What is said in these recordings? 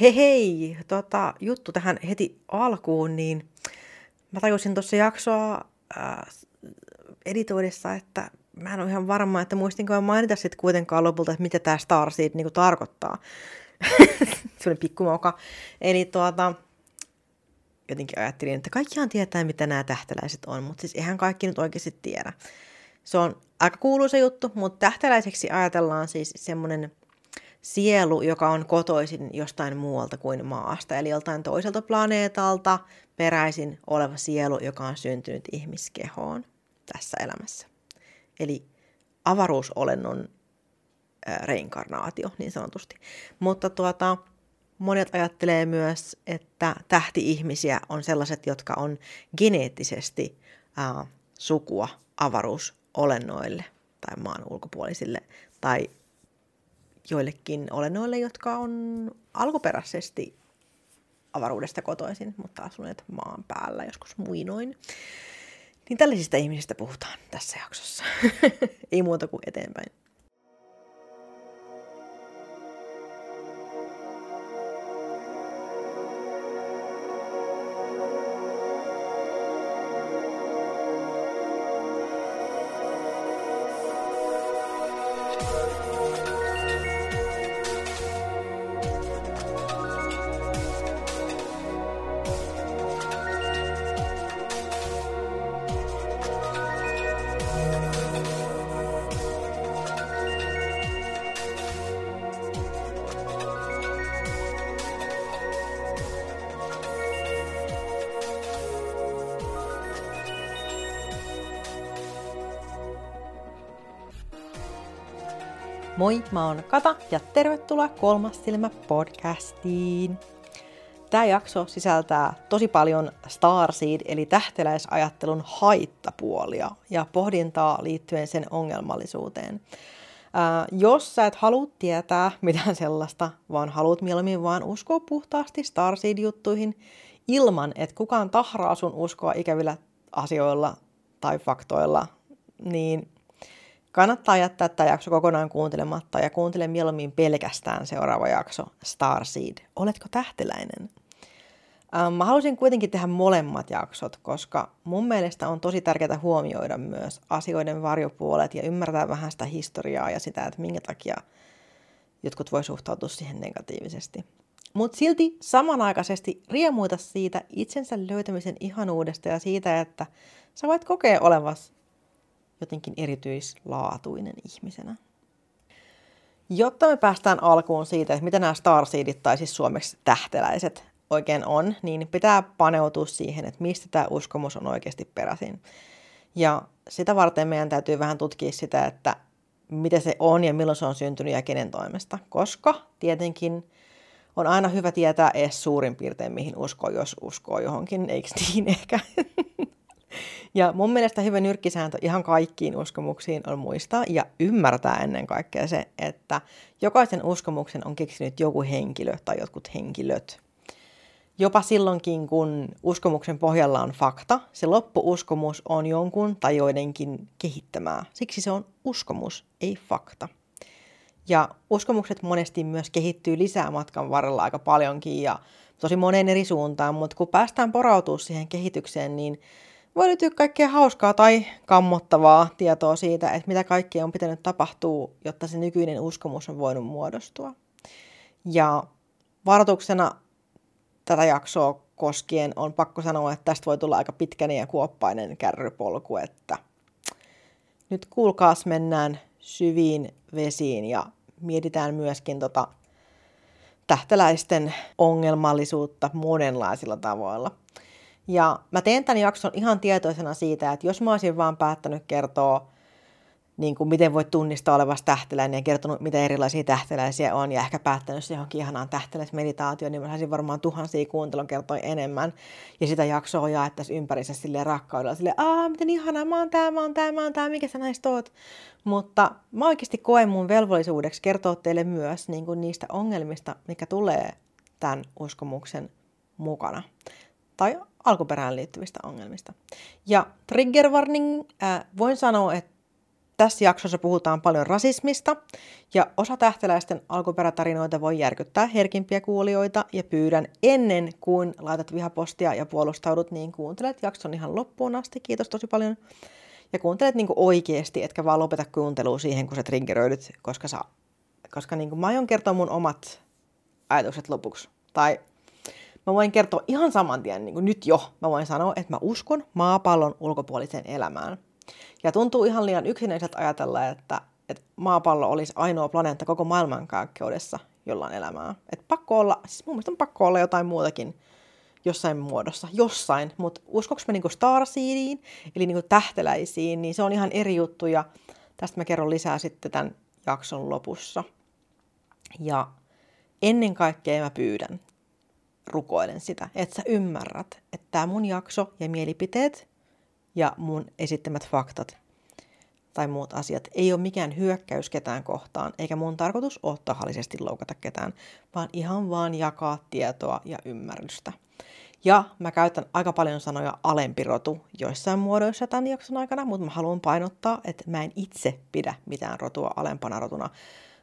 Hei hei, tota, juttu tähän heti alkuun, niin mä tajusin tuossa jaksoa äh, editoidessa, että mä en ole ihan varma, että muistinko mä mainita sitten kuitenkaan lopulta, että mitä tämä Starseed niinku tarkoittaa. Se oli pikkumoka. Eli tuota, jotenkin ajattelin, että kaikkihan tietää, mitä nämä tähtäläiset on, mutta siis eihän kaikki nyt oikeasti tiedä. Se on aika kuuluisa juttu, mutta tähtäläiseksi ajatellaan siis semmoinen sielu, joka on kotoisin jostain muualta kuin maasta, eli joltain toiselta planeetalta peräisin oleva sielu, joka on syntynyt ihmiskehoon tässä elämässä. Eli avaruusolennon reinkarnaatio niin sanotusti. Mutta tuota, monet ajattelee myös, että tähti-ihmisiä on sellaiset, jotka on geneettisesti ää, sukua avaruusolennoille tai maan ulkopuolisille tai joillekin olennoille, jotka on alkuperäisesti avaruudesta kotoisin, mutta asuneet maan päällä joskus muinoin. Niin tällaisista ihmisistä puhutaan tässä jaksossa. Ei muuta kuin eteenpäin. Moi, mä oon Kata ja tervetuloa Kolmas silmä podcastiin. Tämä jakso sisältää tosi paljon Starseed eli tähteläisajattelun haittapuolia ja pohdintaa liittyen sen ongelmallisuuteen. Ää, jos sä et halua tietää mitään sellaista, vaan haluat mieluummin vaan uskoa puhtaasti Starseed-juttuihin ilman, että kukaan tahraa sun uskoa ikävillä asioilla tai faktoilla, niin Kannattaa jättää tämä jakso kokonaan kuuntelematta ja kuuntele mieluummin pelkästään seuraava jakso Starseed. Oletko tähteläinen? Ähm, mä halusin kuitenkin tehdä molemmat jaksot, koska mun mielestä on tosi tärkeää huomioida myös asioiden varjopuolet ja ymmärtää vähän sitä historiaa ja sitä, että minkä takia jotkut voi suhtautua siihen negatiivisesti. Mutta silti samanaikaisesti riemuita siitä itsensä löytämisen ihanuudesta ja siitä, että sä voit kokea olevas jotenkin erityislaatuinen ihmisenä. Jotta me päästään alkuun siitä, että mitä nämä starseedit tai siis suomeksi tähteläiset oikein on, niin pitää paneutua siihen, että mistä tämä uskomus on oikeasti peräisin. Ja sitä varten meidän täytyy vähän tutkia sitä, että mitä se on ja milloin se on syntynyt ja kenen toimesta. Koska tietenkin on aina hyvä tietää edes suurin piirtein, mihin uskoo, jos uskoo johonkin, eikö niin ehkä? Ja mun mielestä hyvä nyrkkisääntö ihan kaikkiin uskomuksiin on muistaa ja ymmärtää ennen kaikkea se, että jokaisen uskomuksen on keksinyt joku henkilö tai jotkut henkilöt. Jopa silloinkin, kun uskomuksen pohjalla on fakta, se loppuuskomus on jonkun tai joidenkin kehittämää. Siksi se on uskomus, ei fakta. Ja uskomukset monesti myös kehittyy lisää matkan varrella aika paljonkin ja tosi moneen eri suuntaan, mutta kun päästään porautumaan siihen kehitykseen, niin voi löytyä kaikkea hauskaa tai kammottavaa tietoa siitä, että mitä kaikkea on pitänyt tapahtua, jotta se nykyinen uskomus on voinut muodostua. Ja varoituksena tätä jaksoa koskien on pakko sanoa, että tästä voi tulla aika pitkäinen ja kuoppainen kärrypolku, että nyt kuulkaas mennään syviin vesiin ja mietitään myöskin tota tähtäläisten ongelmallisuutta monenlaisilla tavoilla. Ja mä teen tämän jakson ihan tietoisena siitä, että jos mä olisin vaan päättänyt kertoa, niin kuin miten voit tunnistaa olevasta tähteläinen ja kertonut, mitä erilaisia tähteläisiä on ja ehkä päättänyt se johonkin ihanaan tähteläismeditaatioon, niin mä saisin varmaan tuhansia kuuntelun kertoa enemmän. Ja sitä jaksoa jaettaisiin ympärissä sille rakkaudella, sille aa, miten ihanaa, mä oon tää, mä oon tää, mä oon tää, mikä sä näistä oot. Mutta mä oikeasti koen mun velvollisuudeksi kertoa teille myös niin kuin niistä ongelmista, mikä tulee tämän uskomuksen mukana. Tai alkuperään liittyvistä ongelmista. Ja trigger warning, äh, voin sanoa, että tässä jaksossa puhutaan paljon rasismista, ja osa tähteläisten alkuperätarinoita voi järkyttää herkimpiä kuulijoita, ja pyydän ennen kuin laitat vihapostia ja puolustaudut, niin kuuntelet jakson ihan loppuun asti. Kiitos tosi paljon. Ja kuuntelet niin oikeasti, etkä vaan lopeta kuuntelua siihen, kun sä triggeröidyt, koska, sä, koska niin kuin mä aion kertoa mun omat ajatukset lopuksi. Tai mä voin kertoa ihan saman tien, niin kuin nyt jo, mä voin sanoa, että mä uskon maapallon ulkopuoliseen elämään. Ja tuntuu ihan liian yksinäiset ajatella, että, että maapallo olisi ainoa planeetta koko maailmankaikkeudessa, jolla on elämää. Että pakko olla, siis mun mielestä on pakko olla jotain muutakin jossain muodossa, jossain, mutta uskoks mä niinku starseediin, eli niinku tähteläisiin, niin se on ihan eri juttu ja tästä mä kerron lisää sitten tämän jakson lopussa. Ja ennen kaikkea mä pyydän, rukoilen sitä, että sä ymmärrät, että tämä mun jakso ja mielipiteet ja mun esittämät faktat tai muut asiat ei ole mikään hyökkäys ketään kohtaan, eikä mun tarkoitus ole tahallisesti loukata ketään, vaan ihan vaan jakaa tietoa ja ymmärrystä. Ja mä käytän aika paljon sanoja alempi rotu joissain muodoissa tämän jakson aikana, mutta mä haluan painottaa, että mä en itse pidä mitään rotua alempana rotuna,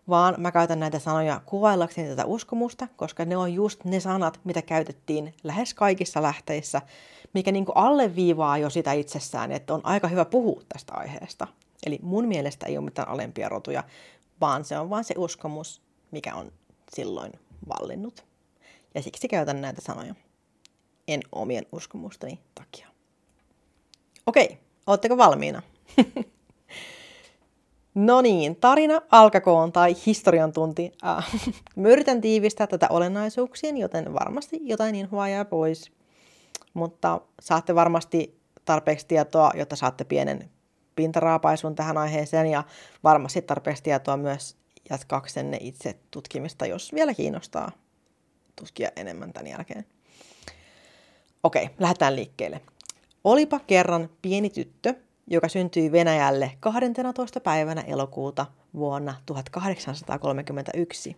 vaan mä käytän näitä sanoja kuvaillakseni tätä uskomusta, koska ne on just ne sanat, mitä käytettiin lähes kaikissa lähteissä, mikä niin kuin alleviivaa jo sitä itsessään, että on aika hyvä puhua tästä aiheesta. Eli mun mielestä ei ole mitään alempia rotuja, vaan se on vaan se uskomus, mikä on silloin vallinnut. Ja siksi käytän näitä sanoja. En omien uskomusteni takia. Okei, ootteko valmiina? No niin, tarina alkakoon tai historian tunti. Äh, mä yritän tiivistää tätä olennaisuuksiin, joten varmasti jotain inhoa jää pois. Mutta saatte varmasti tarpeeksi tietoa, jotta saatte pienen pintaraapaisun tähän aiheeseen ja varmasti tarpeeksi tietoa myös jatkaaksenne itse tutkimista, jos vielä kiinnostaa tutkia enemmän tämän jälkeen. Okei, lähdetään liikkeelle. Olipa kerran pieni tyttö, joka syntyi Venäjälle 12. päivänä elokuuta vuonna 1831.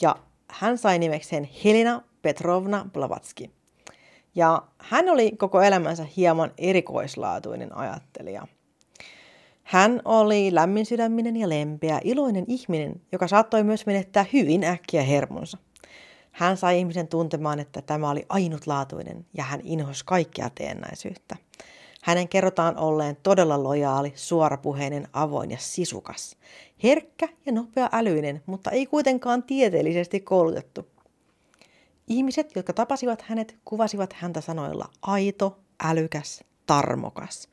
Ja hän sai nimekseen Helena Petrovna Blavatski. Ja hän oli koko elämänsä hieman erikoislaatuinen ajattelija. Hän oli lämmin sydäminen ja lempeä, iloinen ihminen, joka saattoi myös menettää hyvin äkkiä hermonsa. Hän sai ihmisen tuntemaan, että tämä oli ainutlaatuinen ja hän inhosi kaikkea teennäisyyttä. Hänen kerrotaan olleen todella lojaali, suorapuheinen, avoin ja sisukas. Herkkä ja nopea älyinen, mutta ei kuitenkaan tieteellisesti koulutettu. Ihmiset, jotka tapasivat hänet, kuvasivat häntä sanoilla aito, älykäs, tarmokas.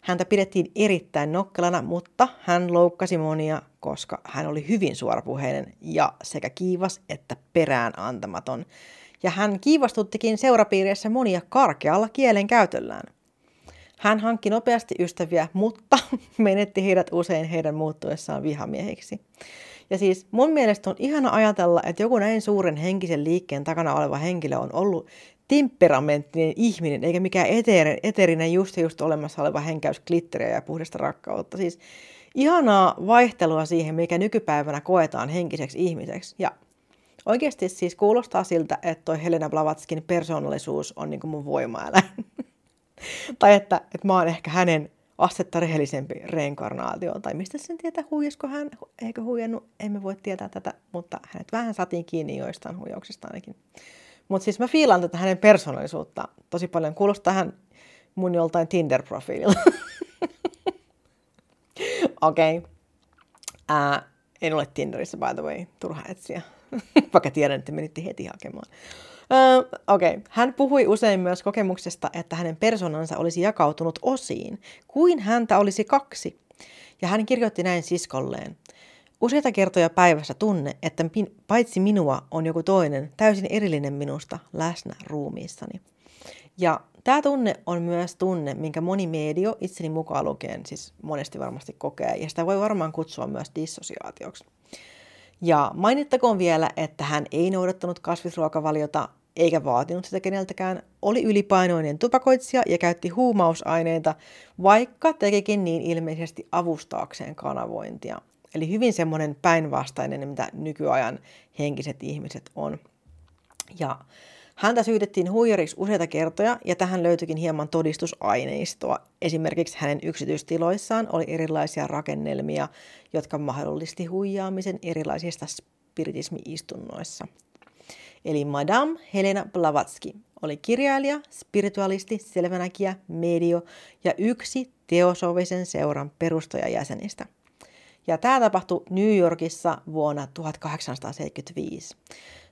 Häntä pidettiin erittäin nokkelana, mutta hän loukkasi monia, koska hän oli hyvin suorapuheinen ja sekä kiivas että perään antamaton. Ja hän kiivastuttikin seurapiirissä monia karkealla kielen käytöllään. Hän hankki nopeasti ystäviä, mutta menetti heidät usein heidän muuttuessaan vihamiehiksi. Ja siis mun mielestä on ihana ajatella, että joku näin suuren henkisen liikkeen takana oleva henkilö on ollut temperamenttinen ihminen, eikä mikään eteerinen, eteerinen just just olemassa oleva henkäys glitteriä ja puhdasta rakkautta. Siis ihanaa vaihtelua siihen, mikä nykypäivänä koetaan henkiseksi ihmiseksi. Ja oikeasti siis kuulostaa siltä, että toi Helena Blavatskin persoonallisuus on niin kuin mun voimaeläin. tai että, että mä oon ehkä hänen astetta rehellisempi reinkarnaatio, tai mistä sen tietää, huijasko hän, eikö huijannut, emme voi tietää tätä, mutta hänet vähän saatiin kiinni joistain huijauksista ainakin. Mutta siis mä fiilan tätä hänen persoonallisuutta tosi paljon. Kuulostaa hän mun joltain Tinder-profiililla. Okei. Okay. Uh, en ole Tinderissä, by the way. Turha etsiä. Vaikka tiedän, että menitte heti hakemaan. Uh, Okei, okay. hän puhui usein myös kokemuksesta, että hänen persoonansa olisi jakautunut osiin, kuin häntä olisi kaksi. Ja hän kirjoitti näin siskolleen. Useita kertoja päivässä tunne, että paitsi minua on joku toinen, täysin erillinen minusta, läsnä ruumiissani. Ja tämä tunne on myös tunne, minkä moni medio, itseni mukaan lukien, siis monesti varmasti kokee, ja sitä voi varmaan kutsua myös dissosiaatioksi. Ja mainittakoon vielä, että hän ei noudattanut kasvisruokavaliota, eikä vaatinut sitä keneltäkään, oli ylipainoinen tupakoitsija ja käytti huumausaineita, vaikka tekikin niin ilmeisesti avustaakseen kanavointia. Eli hyvin semmoinen päinvastainen, mitä nykyajan henkiset ihmiset on. Ja Häntä syytettiin huijariksi useita kertoja ja tähän löytyikin hieman todistusaineistoa. Esimerkiksi hänen yksityistiloissaan oli erilaisia rakennelmia, jotka mahdollisti huijaamisen erilaisista spiritismi-istunnoissa. Eli Madame Helena Blavatsky oli kirjailija, spiritualisti, selvänäkijä, medio ja yksi teosofisen seuran perustajajäsenistä. Ja tämä tapahtui New Yorkissa vuonna 1875.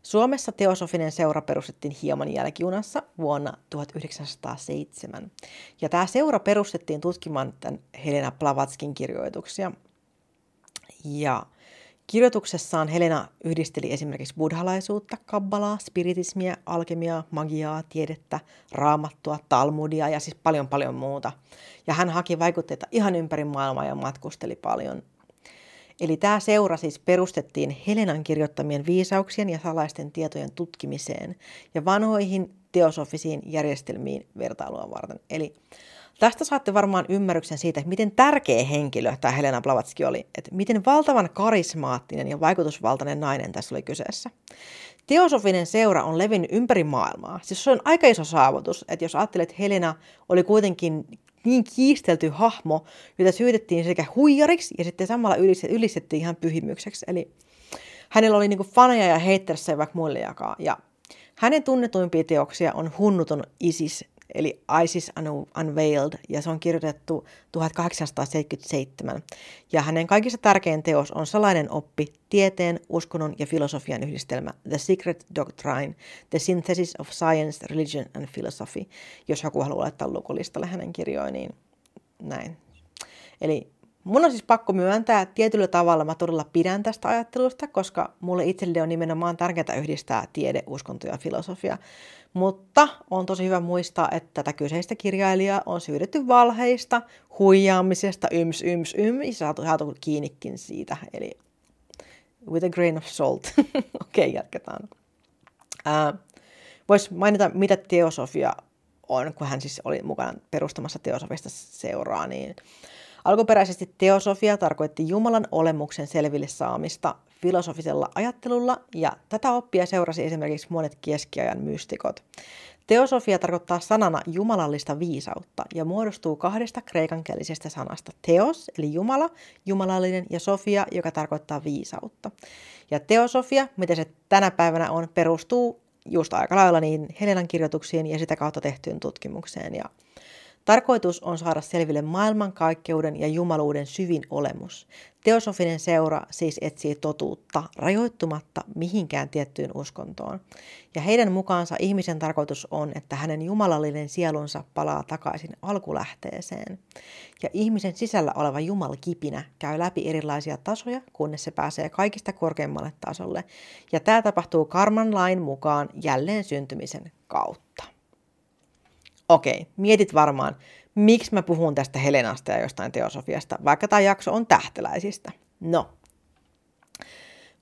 Suomessa teosofinen seura perustettiin hieman jälkijunassa vuonna 1907. Ja tämä seura perustettiin tutkimaan tämän Helena Blavatskin kirjoituksia. Ja kirjoituksessaan Helena yhdisteli esimerkiksi buddhalaisuutta, kabbalaa, spiritismiä, alkemiaa, magiaa, tiedettä, raamattua, talmudia ja siis paljon paljon muuta. Ja hän haki vaikutteita ihan ympäri maailmaa ja matkusteli paljon Eli tämä seura siis perustettiin Helenan kirjoittamien viisauksien ja salaisten tietojen tutkimiseen ja vanhoihin teosofisiin järjestelmiin vertailua varten. Eli tästä saatte varmaan ymmärryksen siitä, että miten tärkeä henkilö tämä Helena Blavatsky oli, että miten valtavan karismaattinen ja vaikutusvaltainen nainen tässä oli kyseessä. Teosofinen seura on levinnyt ympäri maailmaa. Siis se on aika iso saavutus, että jos ajattelet, että Helena oli kuitenkin niin kiistelty hahmo, jota syytettiin sekä huijariksi ja sitten samalla ylistettiin ihan pyhimykseksi. Eli hänellä oli niinku faneja ja heitterissä vaikka muille jakaa. Ja hänen tunnetuimpia teoksia on Hunnuton Isis eli Isis Unveiled, ja se on kirjoitettu 1877. Ja hänen kaikista tärkein teos on salainen oppi, tieteen, uskonnon ja filosofian yhdistelmä The Secret Doctrine, The Synthesis of Science, Religion and Philosophy, jos joku haluaa laittaa lukulistalle hänen kirjoja, niin näin. Eli Mun on siis pakko myöntää, että tietyllä tavalla mä todella pidän tästä ajattelusta, koska mulle itselle on nimenomaan tärkeää yhdistää tiede, uskonto ja filosofia. Mutta on tosi hyvä muistaa, että tätä kyseistä kirjailijaa on syydetty valheista, huijaamisesta, yms, yms, yms, ja saatu, saatu kiinnikin siitä. Eli with a grain of salt. Okei, okay, jatketaan. Uh, Voisi mainita, mitä teosofia on, kun hän siis oli mukana perustamassa teosofista seuraa, niin Alkuperäisesti teosofia tarkoitti Jumalan olemuksen selville saamista filosofisella ajattelulla, ja tätä oppia seurasi esimerkiksi monet keskiajan mystikot. Teosofia tarkoittaa sanana jumalallista viisautta ja muodostuu kahdesta kreikankielisestä sanasta. Teos, eli Jumala, jumalallinen, ja sofia, joka tarkoittaa viisautta. Ja teosofia, mitä se tänä päivänä on, perustuu just aika lailla niin Helenan kirjoituksiin ja sitä kautta tehtyyn tutkimukseen. Ja Tarkoitus on saada selville maailmankaikkeuden ja jumaluuden syvin olemus. Teosofinen seura siis etsii totuutta rajoittumatta mihinkään tiettyyn uskontoon. Ja heidän mukaansa ihmisen tarkoitus on, että hänen jumalallinen sielunsa palaa takaisin alkulähteeseen. Ja ihmisen sisällä oleva jumalkipinä käy läpi erilaisia tasoja, kunnes se pääsee kaikista korkeimmalle tasolle. Ja tämä tapahtuu karman lain mukaan jälleen syntymisen kautta. Okei, mietit varmaan, miksi mä puhun tästä Helenasta ja jostain teosofiasta, vaikka tämä jakso on tähteläisistä. No,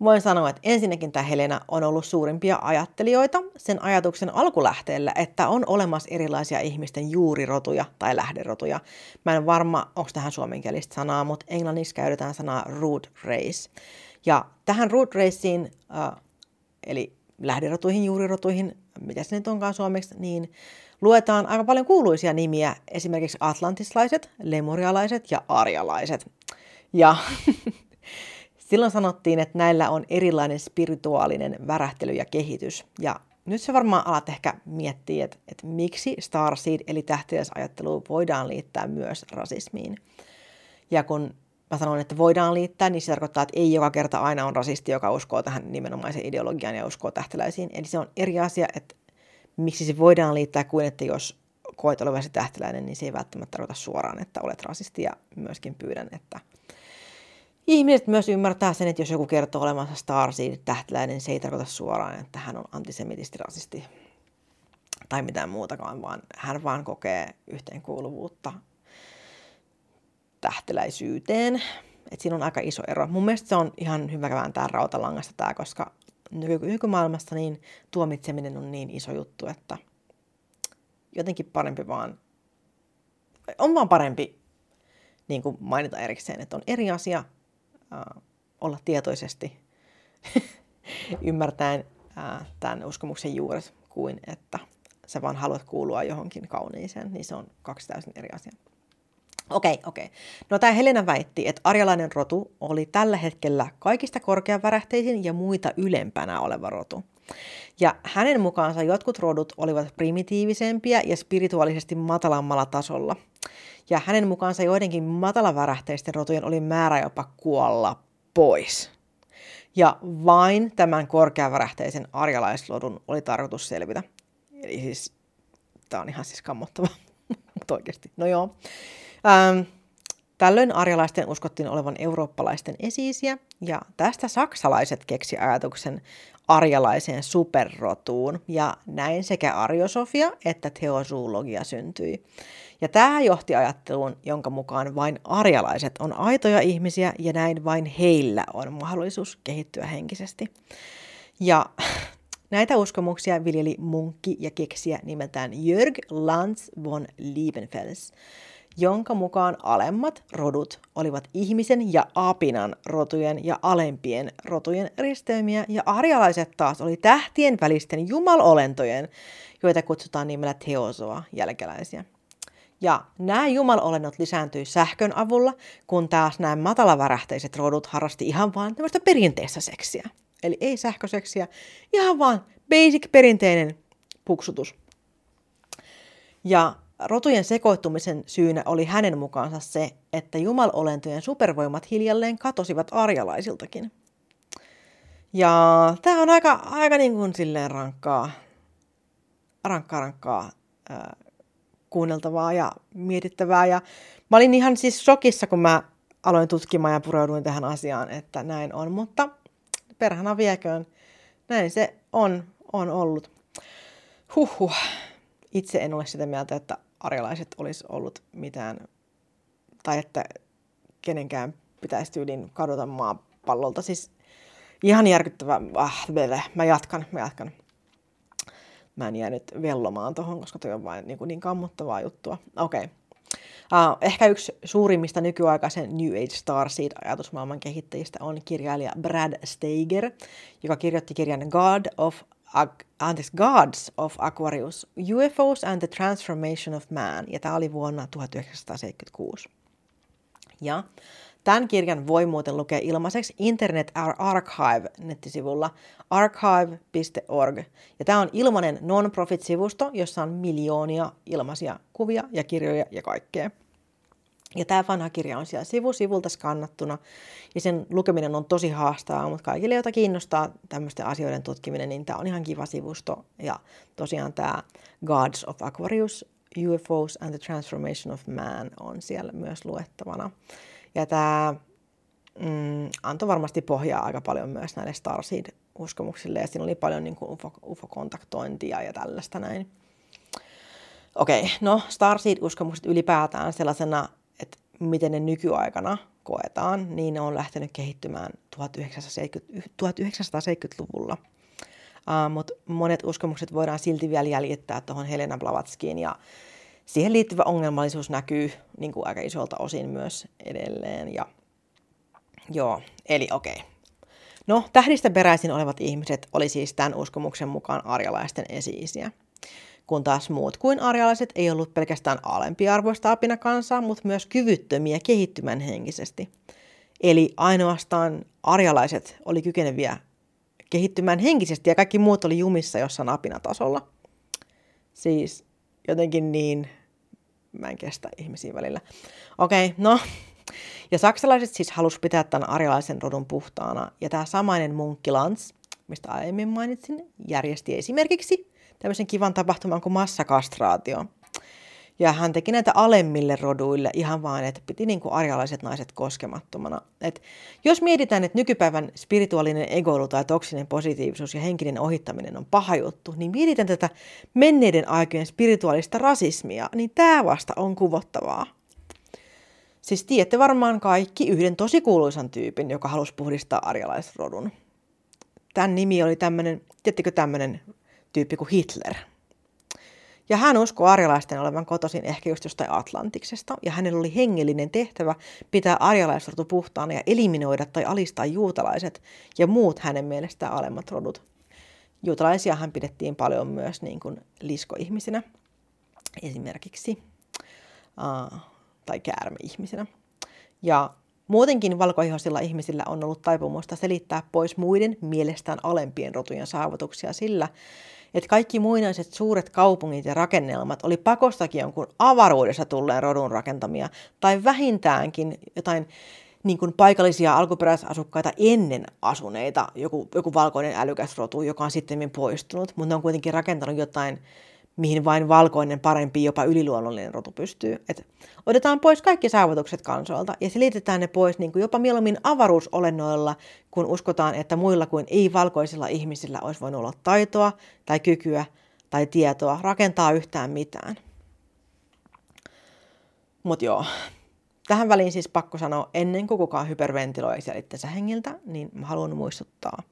voin sanoa, että ensinnäkin tämä Helena on ollut suurimpia ajattelijoita sen ajatuksen alkulähteellä, että on olemassa erilaisia ihmisten juurirotuja tai lähderotuja. Mä en varma, onko tähän suomenkielistä sanaa, mutta englannissa käytetään sanaa root race. Ja tähän root raceen, äh, eli lähderotuihin, juurirotuihin, mitä se nyt onkaan suomeksi, niin luetaan aika paljon kuuluisia nimiä, esimerkiksi atlantislaiset, lemurialaiset ja arjalaiset. Ja silloin sanottiin, että näillä on erilainen spirituaalinen värähtely ja kehitys. Ja nyt se varmaan alat ehkä miettiä, että, että miksi Starseed eli tähtiäisajattelu voidaan liittää myös rasismiin. Ja kun mä sanon, että voidaan liittää, niin se tarkoittaa, että ei joka kerta aina on rasisti, joka uskoo tähän nimenomaiseen ideologiaan ja uskoo tähteläisiin. Eli se on eri asia, että miksi se voidaan liittää kuin, että jos koet olevasi tähteläinen, niin se ei välttämättä tarkoita suoraan, että olet rasisti. Ja myöskin pyydän, että ihmiset myös ymmärtää sen, että jos joku kertoo Starseed tähteläinen, niin se ei tarkoita suoraan, että hän on antisemitisti rasisti tai mitään muutakaan, vaan hän vaan kokee yhteenkuuluvuutta tähteläisyyteen. Et siinä on aika iso ero. Mun mielestä se on ihan hyvä vääntää rautalangasta tämä, koska nykymaailmassa niin tuomitseminen on niin iso juttu, että jotenkin parempi vaan, on vaan parempi niin kuin mainita erikseen, että on eri asia äh, olla tietoisesti ymmärtäen äh, tämän uskomuksen juuret kuin että sä vaan haluat kuulua johonkin kauniiseen, niin se on kaksi täysin eri asiaa. Okei, okei. No tämä Helena väitti, että arjalainen rotu oli tällä hetkellä kaikista korkeavärähteisin ja muita ylempänä oleva rotu. Ja hänen mukaansa jotkut rodut olivat primitiivisempia ja spirituaalisesti matalammalla tasolla. Ja hänen mukaansa joidenkin matalavärähteisten rotujen oli määrä jopa kuolla pois. Ja vain tämän korkeavärähteisen arjalaislodun oli tarkoitus selvitä. Eli siis, tämä on ihan siis kammottava, mutta oikeasti. No joo. Ähm, tällöin arjalaisten uskottiin olevan eurooppalaisten esiisiä, ja tästä saksalaiset keksi ajatuksen arjalaiseen superrotuun, ja näin sekä arjosofia että teosuulogia syntyi. Ja tämä johti ajatteluun, jonka mukaan vain arjalaiset on aitoja ihmisiä, ja näin vain heillä on mahdollisuus kehittyä henkisesti. Ja näitä uskomuksia viljeli munkki ja keksiä nimeltään Jörg Lanz von Liebenfels – jonka mukaan alemmat rodut olivat ihmisen ja apinan rotujen ja alempien rotujen risteymiä, ja arjalaiset taas oli tähtien välisten jumalolentojen, joita kutsutaan nimellä teosoa jälkeläisiä. Ja nämä jumalolennot lisääntyi sähkön avulla, kun taas nämä matalavärähteiset rodut harrasti ihan vaan tämmöistä perinteistä seksiä. Eli ei sähköseksiä, ihan vaan basic perinteinen puksutus. Ja Rotujen sekoittumisen syynä oli hänen mukaansa se, että jumalolentojen supervoimat hiljalleen katosivat arjalaisiltakin. Ja tämä on aika, aika niin kuin silleen rankkaa, rankkaa, rankkaa ää, kuunneltavaa ja mietittävää. Ja mä olin ihan siis shokissa, kun mä aloin tutkimaan ja pureuduin tähän asiaan, että näin on. Mutta perhana vieköön, näin se on, on ollut. Huhhuh. Itse en ole sitä mieltä, että arjalaiset olisi ollut mitään, tai että kenenkään pitäisi tyylin kadota maapallolta. Siis ihan järkyttävä. Ah, bele. Mä jatkan, mä jatkan. Mä en jää nyt vellomaan tuohon, koska toi on vain niin, niin kammottavaa juttua. Okei. Okay. Uh, ehkä yksi suurimmista nykyaikaisen New Age Starseed-ajatusmaailman kehittäjistä on kirjailija Brad Steiger, joka kirjoitti kirjan God of anteeksi, Gods of Aquarius, UFOs and the Transformation of Man, ja tämä oli vuonna 1976. Ja tämän kirjan voi muuten lukea ilmaiseksi Internet Archive-nettisivulla archive.org. Ja tämä on ilmainen non-profit-sivusto, jossa on miljoonia ilmaisia kuvia ja kirjoja ja kaikkea. Ja tämä vanha kirja on siellä sivu sivulta skannattuna ja sen lukeminen on tosi haastavaa, mutta kaikille, joita kiinnostaa tämmöisten asioiden tutkiminen, niin tämä on ihan kiva sivusto. Ja tosiaan tämä Gods of Aquarius, UFOs and the Transformation of Man on siellä myös luettavana. Ja tämä mm, antoi varmasti pohjaa aika paljon myös näille Starseed-uskomuksille ja siinä oli paljon niin kuin UFO, UFO-kontaktointia ja tällaista näin. Okei, no Starseed-uskomukset ylipäätään sellaisena miten ne nykyaikana koetaan, niin ne on lähtenyt kehittymään 1970, 1970-luvulla. Uh, Mutta monet uskomukset voidaan silti vielä jäljittää tuohon Helena Blavatskiin ja siihen liittyvä ongelmallisuus näkyy niin kuin aika isolta osin myös edelleen. Ja, joo, eli okei. Okay. No, tähdistä peräisin olevat ihmiset oli siis tämän uskomuksen mukaan arjalaisten esiisiä kun taas muut kuin arjalaiset ei ollut pelkästään alempiarvoista apinakansaa, mutta myös kyvyttömiä kehittymään henkisesti. Eli ainoastaan arjalaiset oli kykeneviä kehittymään henkisesti ja kaikki muut oli jumissa jossain apinatasolla. Siis jotenkin niin, mä en kestä ihmisiä välillä. Okei, okay, no. Ja saksalaiset siis halusivat pitää tämän arjalaisen rodun puhtaana. Ja tämä samainen munkki mistä aiemmin mainitsin, järjesti esimerkiksi tämmöisen kivan tapahtuman kuin massakastraatio. Ja hän teki näitä alemmille roduille ihan vaan, että piti niin kuin arjalaiset naiset koskemattomana. Et jos mietitään, että nykypäivän spirituaalinen egoilu tai toksinen positiivisuus ja henkinen ohittaminen on paha juttu, niin mietitään tätä menneiden aikojen spirituaalista rasismia, niin tämä vasta on kuvottavaa. Siis tiedätte varmaan kaikki yhden tosi kuuluisan tyypin, joka halusi puhdistaa arjalaisrodun. Tämän nimi oli tämmöinen, tiedättekö tämmöinen tyyppi kuin Hitler. Ja hän uskoi arjalaisten olevan kotoisin ehkä just jostain Atlantiksesta, ja hänellä oli hengellinen tehtävä pitää arjalaisrotu puhtaana ja eliminoida tai alistaa juutalaiset ja muut hänen mielestään alemmat rodut. juutalaisiahan pidettiin paljon myös niin kuin liskoihmisinä esimerkiksi, uh, tai käärmeihmisinä. Ja muutenkin valkoihoisilla ihmisillä on ollut taipumusta selittää pois muiden mielestään alempien rotujen saavutuksia sillä, että kaikki muinaiset suuret kaupungit ja rakennelmat oli pakostakin jonkun avaruudessa tulleen rodun rakentamia, tai vähintäänkin jotain niin kuin paikallisia alkuperäisasukkaita ennen asuneita, joku, joku valkoinen älykäs rotu, joka on sitten poistunut, mutta ne on kuitenkin rakentanut jotain, mihin vain valkoinen, parempi, jopa yliluonnollinen rotu pystyy. Et otetaan pois kaikki saavutukset kansoilta ja selitetään ne pois niin kuin jopa mieluummin avaruusolennoilla, kun uskotaan, että muilla kuin ei-valkoisilla ihmisillä olisi voinut olla taitoa tai kykyä tai tietoa rakentaa yhtään mitään. Mutta joo, Tähän väliin siis pakko sanoa, ennen kuin kukaan hyperventiloi siellä hengiltä, niin mä haluan muistuttaa,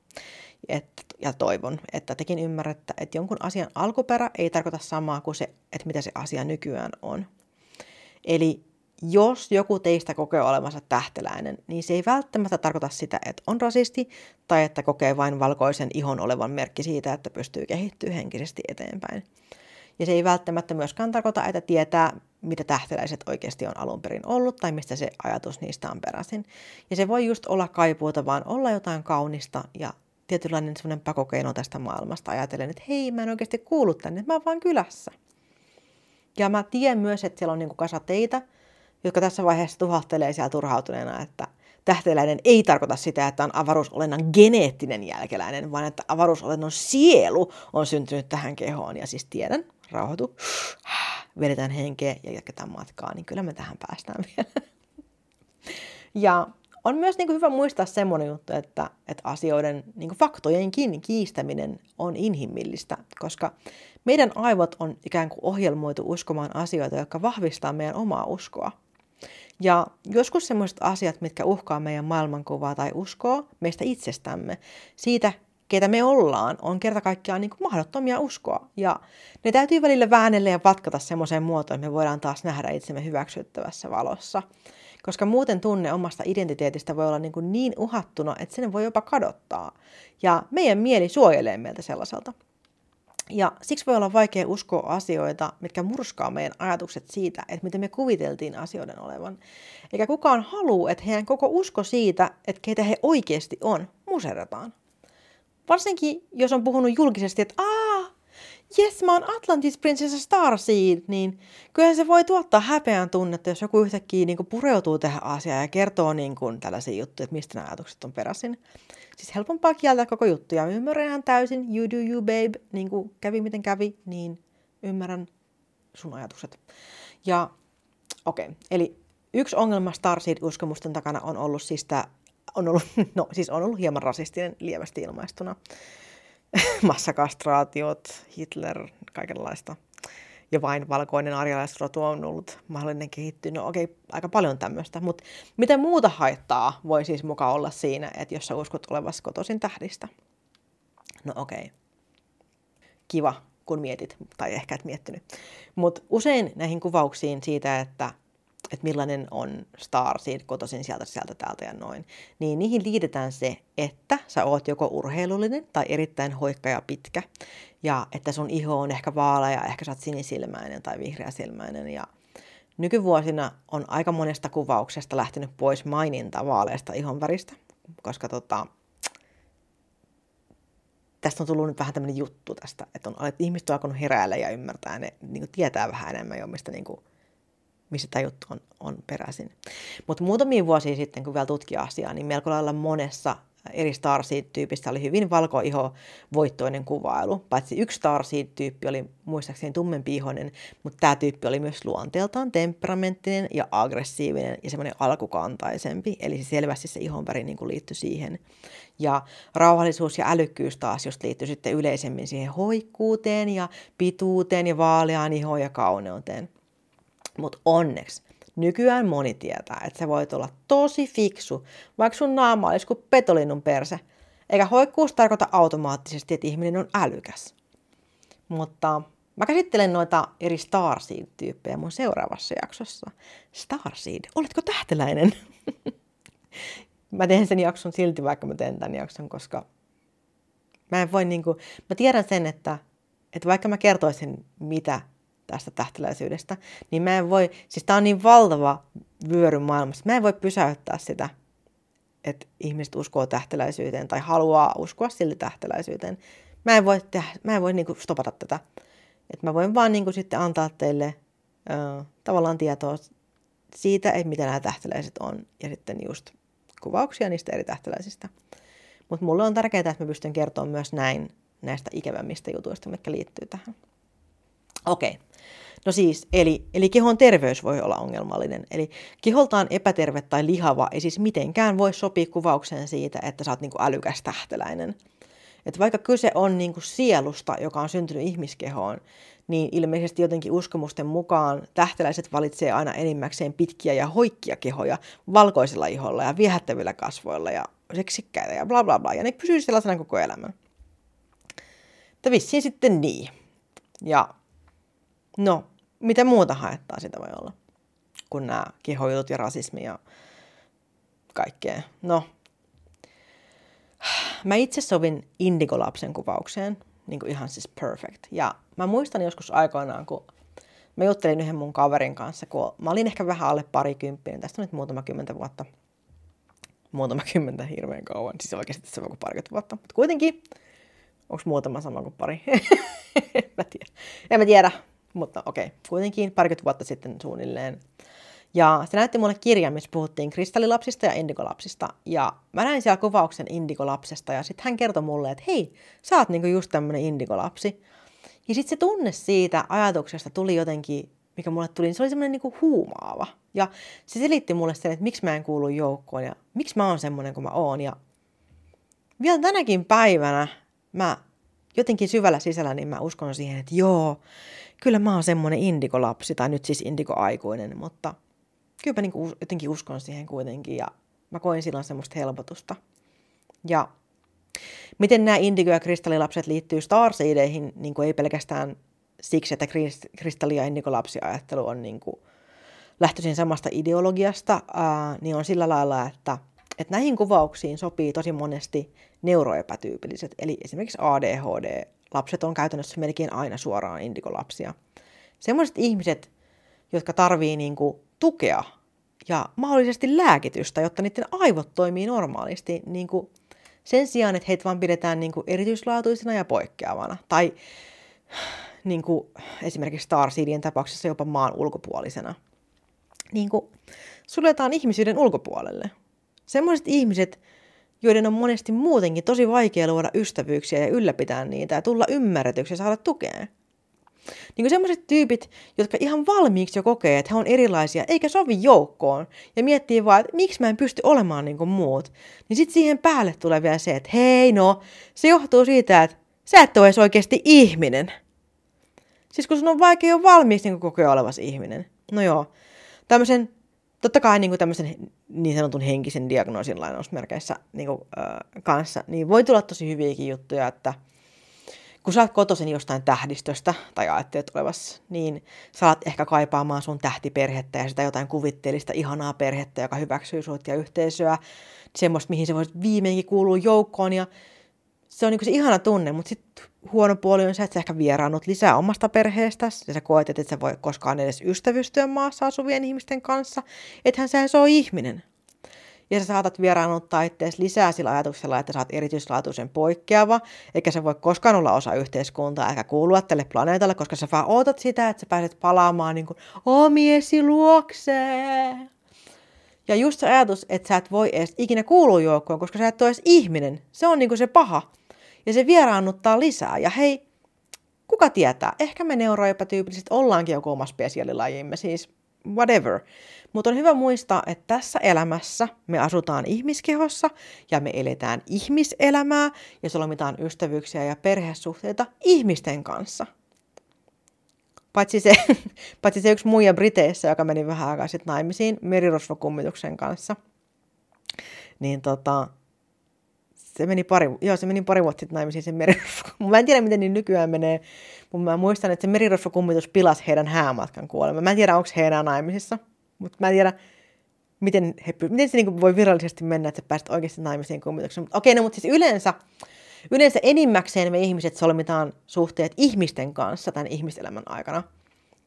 että, ja toivon, että tekin ymmärrätte, että jonkun asian alkuperä ei tarkoita samaa kuin se, että mitä se asia nykyään on. Eli jos joku teistä kokee olevansa tähteläinen, niin se ei välttämättä tarkoita sitä, että on rasisti tai että kokee vain valkoisen ihon olevan merkki siitä, että pystyy kehittyä henkisesti eteenpäin. Ja se ei välttämättä myöskään tarkoita, että tietää, mitä tähteläiset oikeasti on alun perin ollut tai mistä se ajatus niistä on peräisin. Ja se voi just olla kaipuuta, vaan olla jotain kaunista ja tietynlainen semmoinen pakokeino tästä maailmasta. Ajatellen, että hei, mä en oikeasti kuulu tänne, mä oon vaan kylässä. Ja mä tiedän myös, että siellä on niin kasa teitä, jotka tässä vaiheessa tuhahtelee siellä turhautuneena, että tähteläinen ei tarkoita sitä, että on avaruusolennon geneettinen jälkeläinen, vaan että avaruusolennon sielu on syntynyt tähän kehoon. Ja siis tiedän, rauhoitu, vedetään henkeä ja jatketaan matkaa, niin kyllä me tähän päästään vielä. Ja on myös niin kuin hyvä muistaa semmoinen juttu, että, että asioiden niin kuin faktojenkin kiistäminen on inhimillistä, koska meidän aivot on ikään kuin ohjelmoitu uskomaan asioita, jotka vahvistaa meidän omaa uskoa. Ja joskus sellaiset asiat, mitkä uhkaa meidän maailmankuvaa tai uskoa meistä itsestämme, siitä keitä me ollaan, on kerta kaikkiaan niin mahdottomia uskoa. Ja ne täytyy välillä väännellä ja vatkata semmoiseen muotoon, että me voidaan taas nähdä itsemme hyväksyttävässä valossa. Koska muuten tunne omasta identiteetistä voi olla niin, kuin niin uhattuna, että sen voi jopa kadottaa. Ja meidän mieli suojelee meiltä sellaiselta. Ja siksi voi olla vaikea uskoa asioita, mitkä murskaa meidän ajatukset siitä, että miten me kuviteltiin asioiden olevan. Eikä kukaan halua, että heidän koko usko siitä, että keitä he oikeasti on, muserrataan. Varsinkin, jos on puhunut julkisesti, että aah, jes, mä oon Atlantis Princess Starseed, niin kyllähän se voi tuottaa häpeän tunnetta, jos joku yhtäkkiä niin kuin pureutuu tähän asiaan ja kertoo niin kuin tällaisia juttuja, että mistä nämä ajatukset on peräisin. Siis helpompaa kieltää koko juttu ja ymmärrän ihan täysin, you do you babe, niin kuin kävi miten kävi, niin ymmärrän sun ajatukset. Ja okei, okay, eli yksi ongelma Starseed-uskomusten takana on ollut siis tämä on ollut, no siis on ollut hieman rasistinen lievästi ilmaistuna. Massakastraatiot, Hitler, kaikenlaista. Ja vain valkoinen arjalaisrotu on ollut mahdollinen kehittyä. No okei, okay, aika paljon tämmöistä. Mutta miten muuta haittaa voi siis mukaan olla siinä, että jos sä uskot olevasi kotoisin tähdistä? No okei. Okay. Kiva, kun mietit, tai ehkä et miettinyt. Mutta usein näihin kuvauksiin siitä, että että millainen on Starseed kotoisin sieltä, sieltä, täältä ja noin, niin niihin liitetään se, että sä oot joko urheilullinen tai erittäin hoikka ja pitkä, ja että sun iho on ehkä vaalea, ehkä sä oot sinisilmäinen tai vihreäsilmäinen, ja nykyvuosina on aika monesta kuvauksesta lähtenyt pois maininta vaaleasta ihonväristä, koska tota, tästä on tullut nyt vähän tämmöinen juttu tästä, että, on, että ihmiset on alkanut heräillä ja ymmärtää, ne niin tietää vähän enemmän jo, mistä niin kuin, missä tämä juttu on, on peräisin. Mutta muutamia vuosia sitten, kun vielä tutkia asiaa, niin melko lailla monessa eri Starseed-tyypistä oli hyvin valkoiho voittoinen kuvailu. Paitsi yksi Starseed-tyyppi oli muistaakseni tummempi ihoinen, mutta tämä tyyppi oli myös luonteeltaan temperamenttinen ja aggressiivinen ja semmoinen alkukantaisempi. Eli se selvästi se ihonväri niin liittyi siihen. Ja rauhallisuus ja älykkyys taas just liittyi sitten yleisemmin siihen hoikkuuteen ja pituuteen ja vaaleaan ihoon ja kauneuteen. Mutta onneksi nykyään moni tietää, että sä voit olla tosi fiksu, vaikka sun naama olisi kuin petolinnun perse. Eikä hoikkuus tarkoita automaattisesti, että ihminen on älykäs. Mutta mä käsittelen noita eri Starseed-tyyppejä mun seuraavassa jaksossa. Starseed, oletko tähteläinen? mä teen sen jakson silti, vaikka mä teen tämän jakson, koska Mä en voi niinku, mä tiedän sen, että, että vaikka mä kertoisin mitä tästä tähtiläisyydestä, niin mä en voi, siis tää on niin valtava vyöry maailmassa, mä en voi pysäyttää sitä, että ihmiset uskoo tähtiläisyyteen tai haluaa uskoa sille tähtiläisyyteen. Mä en voi, tehdä, mä en voi niinku stopata tätä. Et mä voin vaan niinku sitten antaa teille ö, tavallaan tietoa siitä, että mitä nämä tähtiläiset on, ja sitten just kuvauksia niistä eri tähtiläisistä. Mutta mulle on tärkeää, että mä pystyn kertomaan myös näin näistä ikävämmistä jutuista, mitkä liittyy tähän. Okei. Okay. No siis, eli, eli kehon terveys voi olla ongelmallinen. Eli keholtaan epäterve tai lihava ei siis mitenkään voi sopia kuvaukseen siitä, että sä oot niinku älykäs tähteläinen. Että vaikka kyse on niinku sielusta, joka on syntynyt ihmiskehoon, niin ilmeisesti jotenkin uskomusten mukaan tähteläiset valitsee aina enimmäkseen pitkiä ja hoikkia kehoja valkoisella iholla ja viehättävillä kasvoilla ja seksikkäitä ja bla bla bla. Ja ne pysyy sellaisena koko elämän. Että vissiin sitten niin. Ja no, mitä muuta haettaa sitä voi olla kuin nämä kehojutut ja rasismi ja kaikkea. No, mä itse sovin Indigo-lapsen kuvaukseen, niin kuin ihan siis perfect. Ja mä muistan joskus aikoinaan, kun mä juttelin yhden mun kaverin kanssa, kun mä olin ehkä vähän alle parikymppinen, tästä on nyt muutama kymmentä vuotta. Muutama kymmentä hirveän kauan, siis oikeasti on kuin parikymmentä vuotta. Mutta kuitenkin, onko muutama sama kuin pari? en mä tiedä. En mä tiedä, mutta okei, okay. kuitenkin parikymmentä vuotta sitten suunnilleen. Ja se näytti mulle kirjan, missä puhuttiin kristallilapsista ja indikolapsista. Ja mä näin siellä kuvauksen indikolapsesta ja sitten hän kertoi mulle, että hei, sä oot niinku just tämmönen indikolapsi. Ja sitten se tunne siitä ajatuksesta tuli jotenkin, mikä mulle tuli, niin se oli semmoinen niinku huumaava. Ja se selitti mulle sen, että miksi mä en kuulu joukkoon ja miksi mä oon semmoinen kuin mä oon. Ja vielä tänäkin päivänä mä jotenkin syvällä sisällä, niin mä uskon siihen, että joo, kyllä mä oon semmoinen indikolapsi, tai nyt siis indikoaikuinen, mutta kyllä mä niin jotenkin uskon siihen kuitenkin, ja mä koin silloin semmoista helpotusta. Ja miten nämä indigo- ja kristallilapset liittyy starseideihin, niin kuin ei pelkästään siksi, että kristalli- ja indikolapsiajattelu on niin kuin lähtöisin samasta ideologiasta, ää, niin on sillä lailla, että, että näihin kuvauksiin sopii tosi monesti neuroepätyypilliset, eli esimerkiksi ADHD, lapset on käytännössä melkein aina suoraan indikolapsia. Semmoiset ihmiset, jotka tarvii niin kuin tukea ja mahdollisesti lääkitystä, jotta niiden aivot toimii normaalisti niin kuin sen sijaan, että heitä vaan pidetään niin kuin erityislaatuisena ja poikkeavana. Tai niin kuin esimerkiksi Starseedien tapauksessa jopa maan ulkopuolisena. Niin kuin suljetaan ihmisyyden ulkopuolelle. Semmoiset ihmiset, joiden on monesti muutenkin tosi vaikea luoda ystävyyksiä ja ylläpitää niitä ja tulla ymmärretyksi ja saada tukea. Niin sellaiset tyypit, jotka ihan valmiiksi jo kokee, että he on erilaisia, eikä sovi joukkoon, ja miettii vaan, että miksi mä en pysty olemaan niin kuin muut, niin sitten siihen päälle tulee vielä se, että hei no, se johtuu siitä, että sä et ole edes oikeasti ihminen. Siis kun sun on vaikea jo valmiiksi niin kokea olevasi ihminen. No joo, tämmöisen totta kai niin kuin tämmöisen niin sanotun henkisen diagnoosin lainausmerkeissä niin kuin, äh, kanssa, niin voi tulla tosi hyviäkin juttuja, että kun sä oot kotoisin jostain tähdistöstä tai ajattelet olevassa, niin saat ehkä kaipaamaan sun tähtiperhettä ja sitä jotain kuvitteellista ihanaa perhettä, joka hyväksyy sut ja yhteisöä, semmoista, mihin se voisi viimeinkin kuulua joukkoon ja se on niin se ihana tunne, mutta sitten huono puoli on se, että sä ehkä vieraannut lisää omasta perheestäsi ja sä koet, että et sä voi koskaan edes ystävystyä maassa asuvien ihmisten kanssa, ethän sä se ole ihminen. Ja sä saatat vieraannuttaa itseäsi lisää sillä ajatuksella, että sä oot erityislaatuisen poikkeava, eikä sä voi koskaan olla osa yhteiskuntaa eikä kuulua tälle planeetalle, koska sä vaan ootat sitä, että sä pääset palaamaan niin kuin omiesi luokseen. Ja just se ajatus, että sä et voi edes ikinä kuulua joukkoon, koska sä et ole edes ihminen, se on niin kuin se paha. Ja se vieraannuttaa lisää. Ja hei, kuka tietää, ehkä me neuroepätyypilliset ollaankin joku oma spesiaalilajimme, siis whatever. Mutta on hyvä muistaa, että tässä elämässä me asutaan ihmiskehossa ja me eletään ihmiselämää ja solmitaan ystävyyksiä ja perhesuhteita ihmisten kanssa. Paitsi se, paitsi se yksi muija Briteissä, joka meni vähän aikaa sitten naimisiin merirosvokummituksen kanssa. Niin tota, se meni pari, joo, se meni pari vuotta sitten naimisiin sen merirosvo. Mä en tiedä, miten niin nykyään menee, mutta mä muistan, että se merirosvokummitus pilasi heidän häämatkan kuolema. Mä en tiedä, onko he enää naimisissa, mutta mä en tiedä, miten, he, miten se niin voi virallisesti mennä, että sä pääset oikeasti naimisiin kummitukseen. Okei, no, mutta siis yleensä Yleensä enimmäkseen me ihmiset solmitaan suhteet ihmisten kanssa tämän ihmiselämän aikana.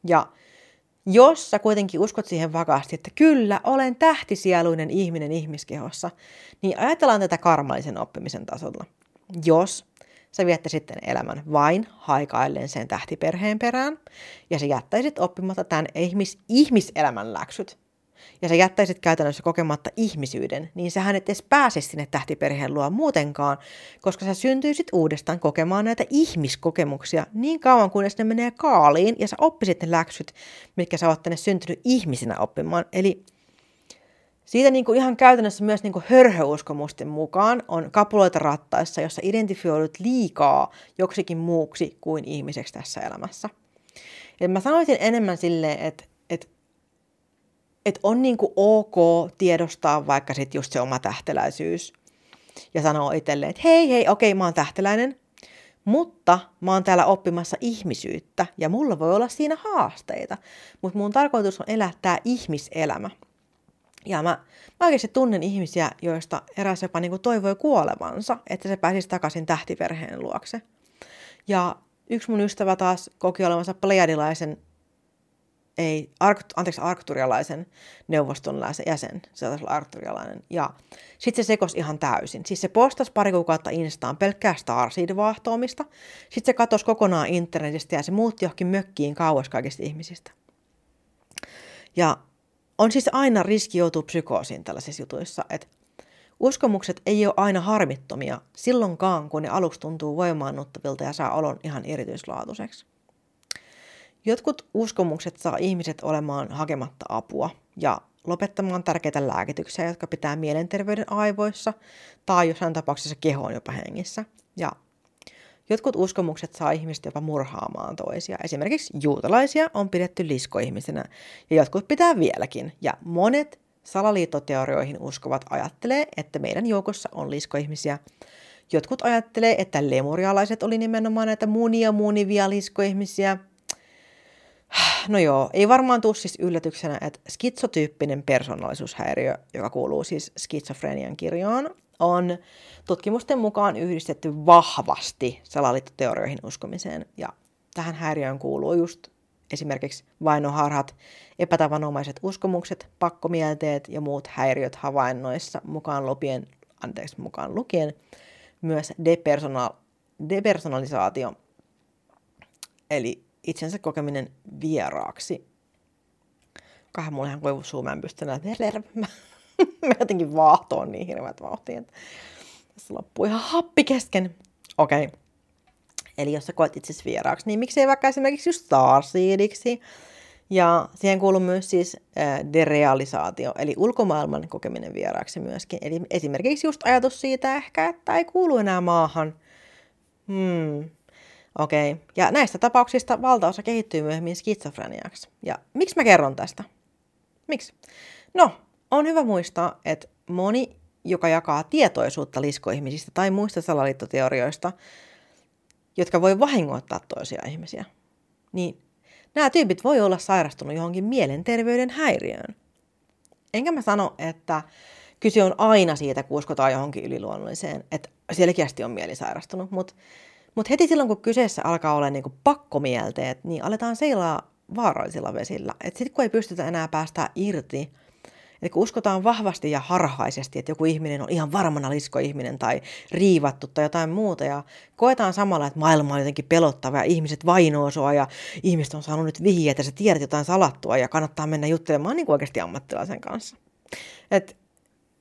Ja jos sä kuitenkin uskot siihen vakaasti, että kyllä, olen tähtisieluinen ihminen ihmiskehossa, niin ajatellaan tätä karmallisen oppimisen tasolla. Jos sä viettäisit sitten elämän vain haikaillen sen tähtiperheen perään, ja sä jättäisit oppimatta tämän ihmis- ihmiselämän läksyt, ja sä jättäisit käytännössä kokematta ihmisyyden, niin sähän et edes pääse sinne tähtiperheen luo muutenkaan, koska sä syntyisit uudestaan kokemaan näitä ihmiskokemuksia niin kauan, kunnes ne menee kaaliin ja sä oppisit ne läksyt, mitkä sä oot tänne syntynyt ihmisenä oppimaan. Eli siitä niin kuin ihan käytännössä myös niin kuin hörhöuskomusten mukaan on kapuloita rattaissa, jossa identifioidut liikaa joksikin muuksi kuin ihmiseksi tässä elämässä. Ja mä sanoisin enemmän silleen, että, että että on niinku ok tiedostaa vaikka sit just se oma tähteläisyys ja sanoo itselleen, että hei hei, okei mä oon tähteläinen, mutta mä oon täällä oppimassa ihmisyyttä ja mulla voi olla siinä haasteita, mutta mun tarkoitus on elää tää ihmiselämä. Ja mä, mä oikeasti tunnen ihmisiä, joista eräs jopa niin toivoi kuolevansa, että se pääsisi takaisin tähtiperheen luokse. Ja yksi mun ystävä taas koki olevansa plejadilaisen ei, ark, anteeksi, arkturialaisen neuvoston jäsen, se taisi olla arkturialainen. Ja sitten se sekosi ihan täysin. Siis se postasi pari kuukautta Instaan pelkkää Starseed-vaahtoamista. Sitten se katosi kokonaan internetistä ja se muutti johonkin mökkiin kauas kaikista ihmisistä. Ja on siis aina riski joutua psykoosiin tällaisissa jutuissa, että uskomukset ei ole aina harmittomia silloinkaan, kun ne aluksi tuntuu voimaannuttavilta ja saa olon ihan erityislaatuiseksi. Jotkut uskomukset saa ihmiset olemaan hakematta apua ja lopettamaan tärkeitä lääkityksiä, jotka pitää mielenterveyden aivoissa tai jossain tapauksessa kehoon jopa hengissä. Ja jotkut uskomukset saa ihmiset jopa murhaamaan toisia. Esimerkiksi juutalaisia on pidetty liskoihmisenä ja jotkut pitää vieläkin. Ja monet salaliittoteorioihin uskovat ajattelee, että meidän joukossa on liskoihmisiä. Jotkut ajattelee, että lemurialaiset oli nimenomaan näitä munia munivia liskoihmisiä – No joo, ei varmaan tule siis yllätyksenä, että skitsotyyppinen persoonallisuushäiriö, joka kuuluu siis skitsofrenian kirjoon, on tutkimusten mukaan yhdistetty vahvasti salaliittoteorioihin uskomiseen. Ja tähän häiriöön kuuluu just esimerkiksi vainoharhat, epätavanomaiset uskomukset, pakkomielteet ja muut häiriöt havainnoissa mukaan lupien, anteeksi, mukaan lukien myös depersonal, depersonalisaatio, eli itsensä kokeminen vieraaksi. Kahden mulla ihan koivu suu, mä en pysty näitä mä, jotenkin vaahtoon niin hirveät vauhtia, että tässä loppuu ihan happi kesken. Okei. Okay. Eli jos sä koet itsesi vieraaksi, niin miksei vaikka esimerkiksi just Starseediksi. Ja siihen kuuluu myös siis äh, derealisaatio, eli ulkomaailman kokeminen vieraaksi myöskin. Eli esimerkiksi just ajatus siitä ehkä, että ei kuulu enää maahan. Hmm, Okei. Okay. Ja näistä tapauksista valtaosa kehittyy myöhemmin skitsofreniaksi. Ja miksi mä kerron tästä? Miksi? No, on hyvä muistaa, että moni, joka jakaa tietoisuutta liskoihmisistä tai muista salaliittoteorioista, jotka voi vahingoittaa toisia ihmisiä, niin nämä tyypit voi olla sairastunut johonkin mielenterveyden häiriöön. Enkä mä sano, että kyse on aina siitä, kun uskotaan johonkin yliluonnolliseen, että selkeästi on mieli sairastunut, mutta mutta heti silloin, kun kyseessä alkaa olla niinku pakkomielteet, niin aletaan seilaa vaarallisilla vesillä. Sitten kun ei pystytä enää päästä irti, että kun uskotaan vahvasti ja harhaisesti, että joku ihminen on ihan varmana liskoihminen tai riivattu tai jotain muuta ja koetaan samalla, että maailma on jotenkin pelottava ja ihmiset vainoo sua ja ihmiset on saanut nyt vihjeä, että sä tiedät jotain salattua ja kannattaa mennä juttelemaan niin kuin oikeasti ammattilaisen kanssa. Et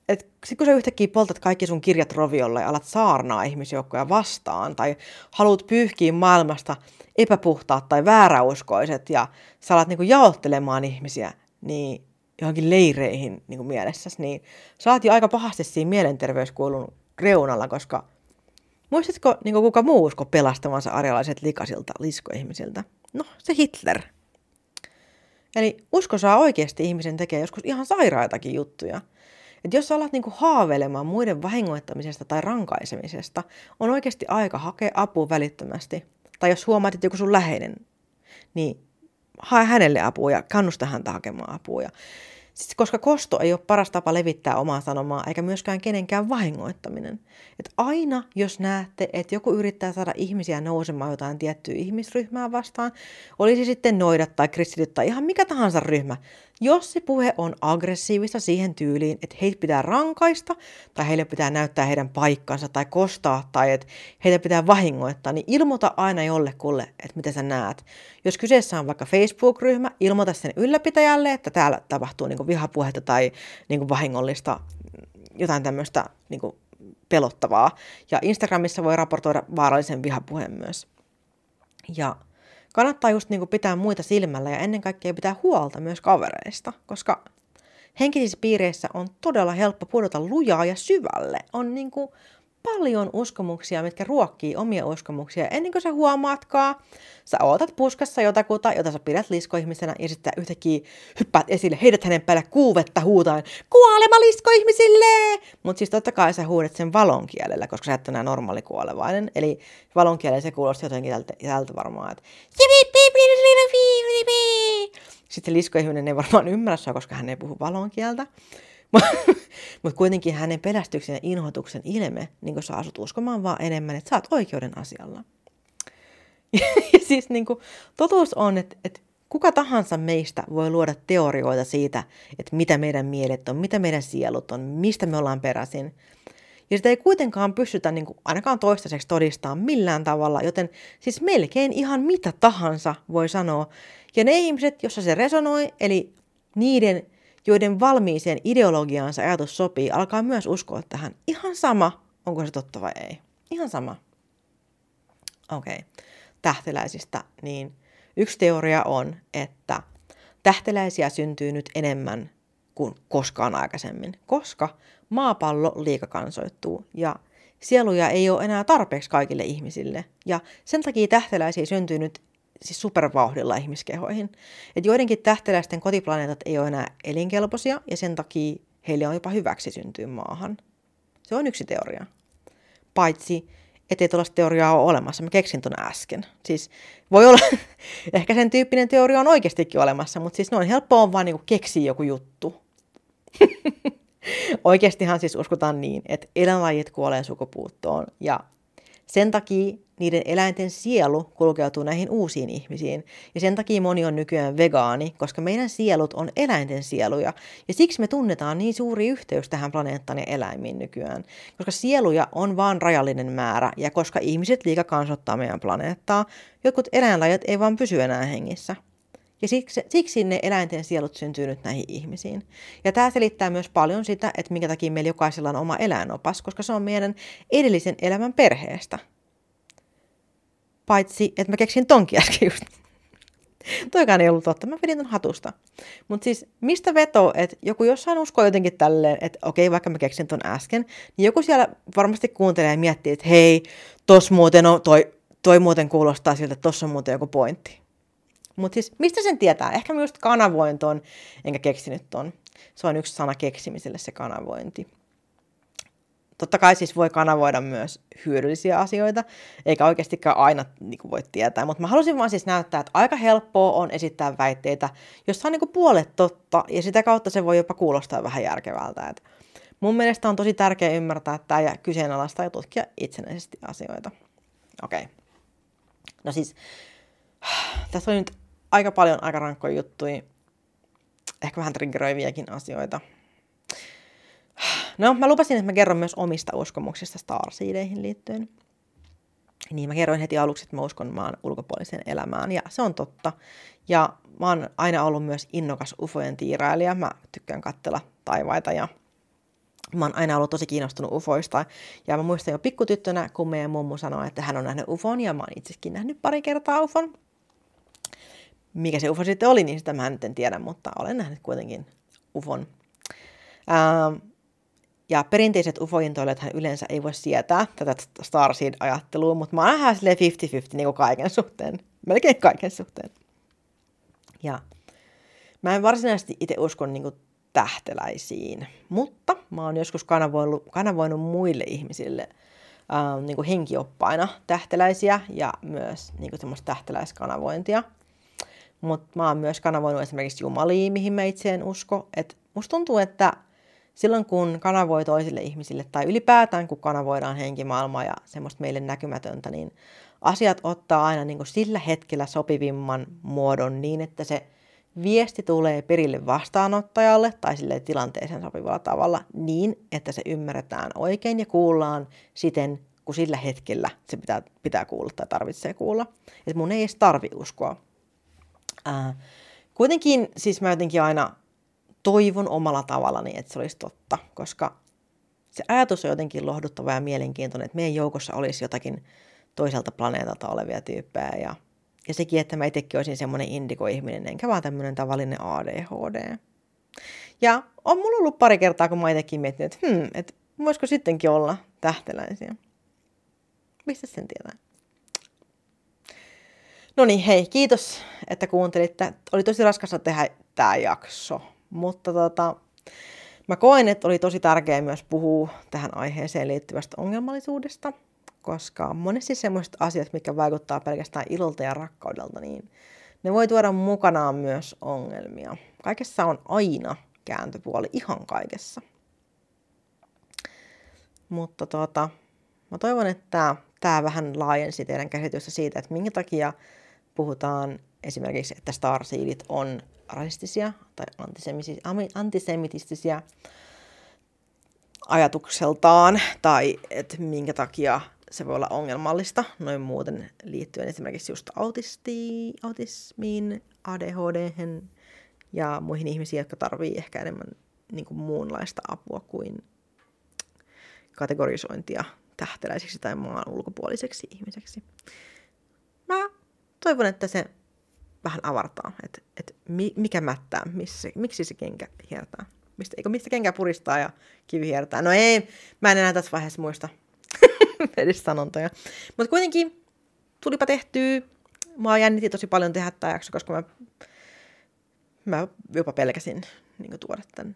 että sitten kun sä yhtäkkiä poltat kaikki sun kirjat roviolle ja alat saarnaa ihmisjoukkoja vastaan tai haluat pyyhkiä maailmasta epäpuhtaat tai vääräuskoiset ja sä alat niinku jaottelemaan ihmisiä niin johonkin leireihin niinku mielessäsi, niin sä oot jo aika pahasti siinä mielenterveyskuulun reunalla, koska muistatko niinku kuka muu usko pelastavansa arjalaiset likasilta liskoihmisiltä? No, se Hitler. Eli usko saa oikeasti ihmisen tekee joskus ihan sairaitakin juttuja – että jos alat niinku haaveilemaan muiden vahingoittamisesta tai rankaisemisesta, on oikeasti aika hakea apua välittömästi. Tai jos huomaat, että joku sun läheinen, niin hae hänelle apua ja kannusta häntä hakemaan apua. Ja Siis koska kosto ei ole paras tapa levittää omaa sanomaa, eikä myöskään kenenkään vahingoittaminen. Et aina, jos näette, että joku yrittää saada ihmisiä nousemaan jotain tiettyä ihmisryhmää vastaan, olisi sitten noidat tai kristityt tai ihan mikä tahansa ryhmä, jos se puhe on aggressiivista siihen tyyliin, että heitä pitää rankaista, tai heille pitää näyttää heidän paikkansa, tai kostaa, tai että heitä pitää vahingoittaa, niin ilmoita aina jollekulle, että mitä sä näet. Jos kyseessä on vaikka Facebook-ryhmä, ilmoita sen ylläpitäjälle, että täällä tapahtuu niin vihapuhetta tai niin vahingollista jotain tämmöistä niin pelottavaa. Ja Instagramissa voi raportoida vaarallisen vihapuheen myös. Ja kannattaa just niin kuin pitää muita silmällä ja ennen kaikkea pitää huolta myös kavereista, koska henkisissä piireissä on todella helppo pudota lujaa ja syvälle. On niin kuin paljon uskomuksia, mitkä ruokkii omia uskomuksia. Ennen kuin sä huomaatkaan, sä ootat puskassa jotakuta, jota sä pidät liskoihmisenä, ja sitten yhtäkkiä hyppäät esille, heidät hänen päälle kuuvetta huutaen, kuolema liskoihmisille! Mutta siis totta kai sä huudat sen valon kielellä, koska sä et enää normaali kuolevainen. Eli valon kielellä se kuulosti jotenkin tältä, tältä varmaan, että sitten liskoihminen ei varmaan ymmärrä sua, koska hän ei puhu valon kieltä. Mutta kuitenkin hänen pelästyksen ja inhotuksen ilme, niin kuin sä asut uskomaan vaan enemmän, että sä oot oikeuden asialla. ja siis niin kuin, totuus on, että, että kuka tahansa meistä voi luoda teorioita siitä, että mitä meidän mielet on, mitä meidän sielut on, mistä me ollaan peräisin. Ja sitä ei kuitenkaan pystytä niin kuin, ainakaan toistaiseksi todistamaan millään tavalla, joten siis melkein ihan mitä tahansa voi sanoa. Ja ne ihmiset, joissa se resonoi, eli niiden joiden valmiiseen ideologiaansa ajatus sopii, alkaa myös uskoa tähän. Ihan sama, onko se totta vai ei. Ihan sama. Okei. Okay. Tähteläisistä, niin yksi teoria on, että tähteläisiä syntyy nyt enemmän kuin koskaan aikaisemmin, koska maapallo liikakansoittuu ja sieluja ei ole enää tarpeeksi kaikille ihmisille. Ja sen takia tähteläisiä syntyy nyt siis supervauhdilla ihmiskehoihin. Et joidenkin tähteläisten kotiplaneetat ei ole enää elinkelpoisia ja sen takia heille on jopa hyväksi syntyä maahan. Se on yksi teoria. Paitsi, ettei tuollaista teoriaa ole olemassa. Mä keksin ton äsken. Siis voi olla, ehkä sen tyyppinen teoria on oikeastikin olemassa, mutta siis noin helppoa on vaan niinku keksiä joku juttu. Oikeastihan siis uskotaan niin, että eläinlajit kuolee sukupuuttoon ja sen takia niiden eläinten sielu kulkeutuu näihin uusiin ihmisiin. Ja sen takia moni on nykyään vegaani, koska meidän sielut on eläinten sieluja. Ja siksi me tunnetaan niin suuri yhteys tähän planeettaan ja eläimiin nykyään. Koska sieluja on vain rajallinen määrä, ja koska ihmiset liika kansottaa meidän planeettaa, jotkut eläinlajat ei vaan pysy enää hengissä. Ja siksi, siksi ne eläinten sielut syntyy nyt näihin ihmisiin. Ja tämä selittää myös paljon sitä, että minkä takia meillä jokaisella on oma eläinopas, koska se on meidän edellisen elämän perheestä. Paitsi, että mä keksin tonkin äsken just. Toikaan ei ollut totta, mä vedin ton hatusta. Mutta siis mistä veto, että joku jossain uskoo jotenkin tälleen, että okei, vaikka mä keksin ton äsken, niin joku siellä varmasti kuuntelee ja miettii, että hei, tos muuten on, toi, toi muuten kuulostaa siltä, että tossa on muuten joku pointti. Mutta siis mistä sen tietää? Ehkä mä just kanavoin ton, enkä keksinyt ton. Se on yksi sana keksimiselle se kanavointi. Totta kai siis voi kanavoida myös hyödyllisiä asioita, eikä oikeastikään aina niin kuin voi tietää, mutta mä halusin vaan siis näyttää, että aika helppoa on esittää väitteitä, jossa on niin kuin puolet totta, ja sitä kautta se voi jopa kuulostaa vähän järkevältä. Et mun mielestä on tosi tärkeää ymmärtää tämä ja kyseenalaistaa ja tutkia itsenäisesti asioita. Okei. Okay. No siis, tässä oli nyt aika paljon aika rankkoja juttuja, ehkä vähän triggeröiviäkin asioita. No, mä lupasin, että mä kerron myös omista uskomuksista Starseedeihin liittyen. Niin, mä kerroin heti aluksi, että mä uskon maan ulkopuoliseen elämään, ja se on totta. Ja mä oon aina ollut myös innokas ufojen tiirailija. Mä tykkään katsella taivaita ja mä oon aina ollut tosi kiinnostunut ufoista. Ja mä muistan jo pikkutyttönä, kun meidän mummu sanoi, että hän on nähnyt ufon, ja mä oon itsekin nähnyt pari kertaa ufon. Mikä se ufo sitten oli, niin sitä mä en tiedä, mutta olen nähnyt kuitenkin ufon. Ähm, ja perinteiset ufointoilijathan yleensä ei voi sietää tätä Starseed-ajattelua, mutta mä oon vähän 50-50 niin kaiken suhteen, melkein kaiken suhteen. Ja mä en varsinaisesti itse usko niin tähteläisiin, mutta mä oon joskus kanavoinut, kanavoinut muille ihmisille ähm, niin henkioppaina tähteläisiä ja myös niin semmoista tähteläiskanavointia. Mutta mä oon myös kanavoinut esimerkiksi jumalia, mihin mä itse en usko. Et musta tuntuu, että silloin kun kanavoi toisille ihmisille tai ylipäätään kun kanavoidaan henkimaailmaa ja semmoista meille näkymätöntä, niin asiat ottaa aina niin kuin sillä hetkellä sopivimman muodon niin, että se viesti tulee perille vastaanottajalle tai sille tilanteeseen sopivalla tavalla niin, että se ymmärretään oikein ja kuullaan siten, kun sillä hetkellä se pitää, pitää kuulla tai tarvitsee kuulla. Että mun ei edes tarvi uskoa. Ää, kuitenkin siis mä jotenkin aina toivon omalla tavallani, että se olisi totta, koska se ajatus on jotenkin lohduttava ja mielenkiintoinen, että meidän joukossa olisi jotakin toiselta planeetalta olevia tyyppejä ja, ja sekin, että mä itsekin olisin semmoinen indiko-ihminen, enkä vaan tämmöinen tavallinen ADHD. Ja on mulla ollut pari kertaa, kun mä itsekin miettinyt, että hmm, että voisiko sittenkin olla tähteläisiä. Mistä sen tietää? No niin, hei, kiitos, että kuuntelitte. Oli tosi raskasta tehdä tämä jakso, mutta tota, mä koen, että oli tosi tärkeää myös puhua tähän aiheeseen liittyvästä ongelmallisuudesta, koska monesti semmoiset asiat, mikä vaikuttaa pelkästään ilolta ja rakkaudelta, niin ne voi tuoda mukanaan myös ongelmia. Kaikessa on aina kääntöpuoli, ihan kaikessa. Mutta tota, mä toivon, että tämä vähän laajensi teidän käsitystä siitä, että minkä takia puhutaan esimerkiksi, että starseedit on rasistisia tai antisemitistisiä ajatukseltaan, tai että minkä takia se voi olla ongelmallista noin muuten liittyen esimerkiksi just autisti, autismiin, ADHD ja muihin ihmisiin, jotka tarvii ehkä enemmän niin kuin muunlaista apua kuin kategorisointia tähteläiseksi tai maan ulkopuoliseksi ihmiseksi. Mä toivon, että se vähän avartaa, että, että mikä mättää, missä, miksi se kenkä hiertää. Mistä, eikö mistä kenkä puristaa ja kivi hiertää. No ei, mä en enää tässä vaiheessa muista edes sanontoja. Mutta kuitenkin tulipa tehtyä. Mua jännitti tosi paljon tehdä tämä jakso, koska mä, mä jopa pelkäsin niin tuoda tämän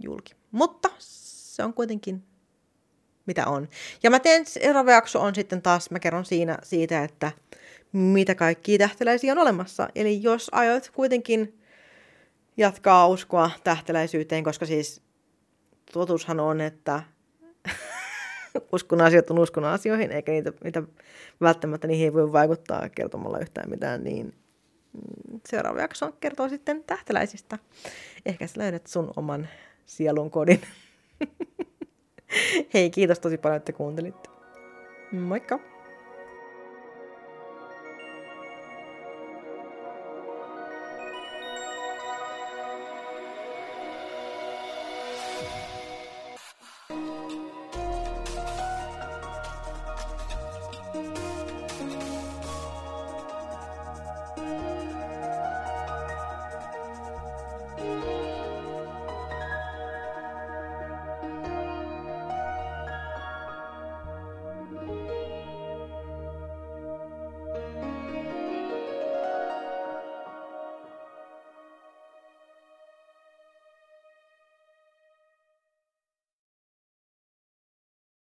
julki. Mutta se on kuitenkin mitä on. Ja mä teen, seuraava jakso on sitten taas, mä kerron siinä siitä, että mitä kaikkia tähteläisiä on olemassa. Eli jos aiot kuitenkin jatkaa uskoa tähteläisyyteen, koska siis totuushan on, että uskon asiat on uskon asioihin, eikä niitä, niitä välttämättä niihin ei voi vaikuttaa kertomalla yhtään mitään, niin seuraava jakso kertoo sitten tähteläisistä. Ehkä sä löydät sun oman sielun kodin. Hei, kiitos tosi paljon, että kuuntelitte. Moikka!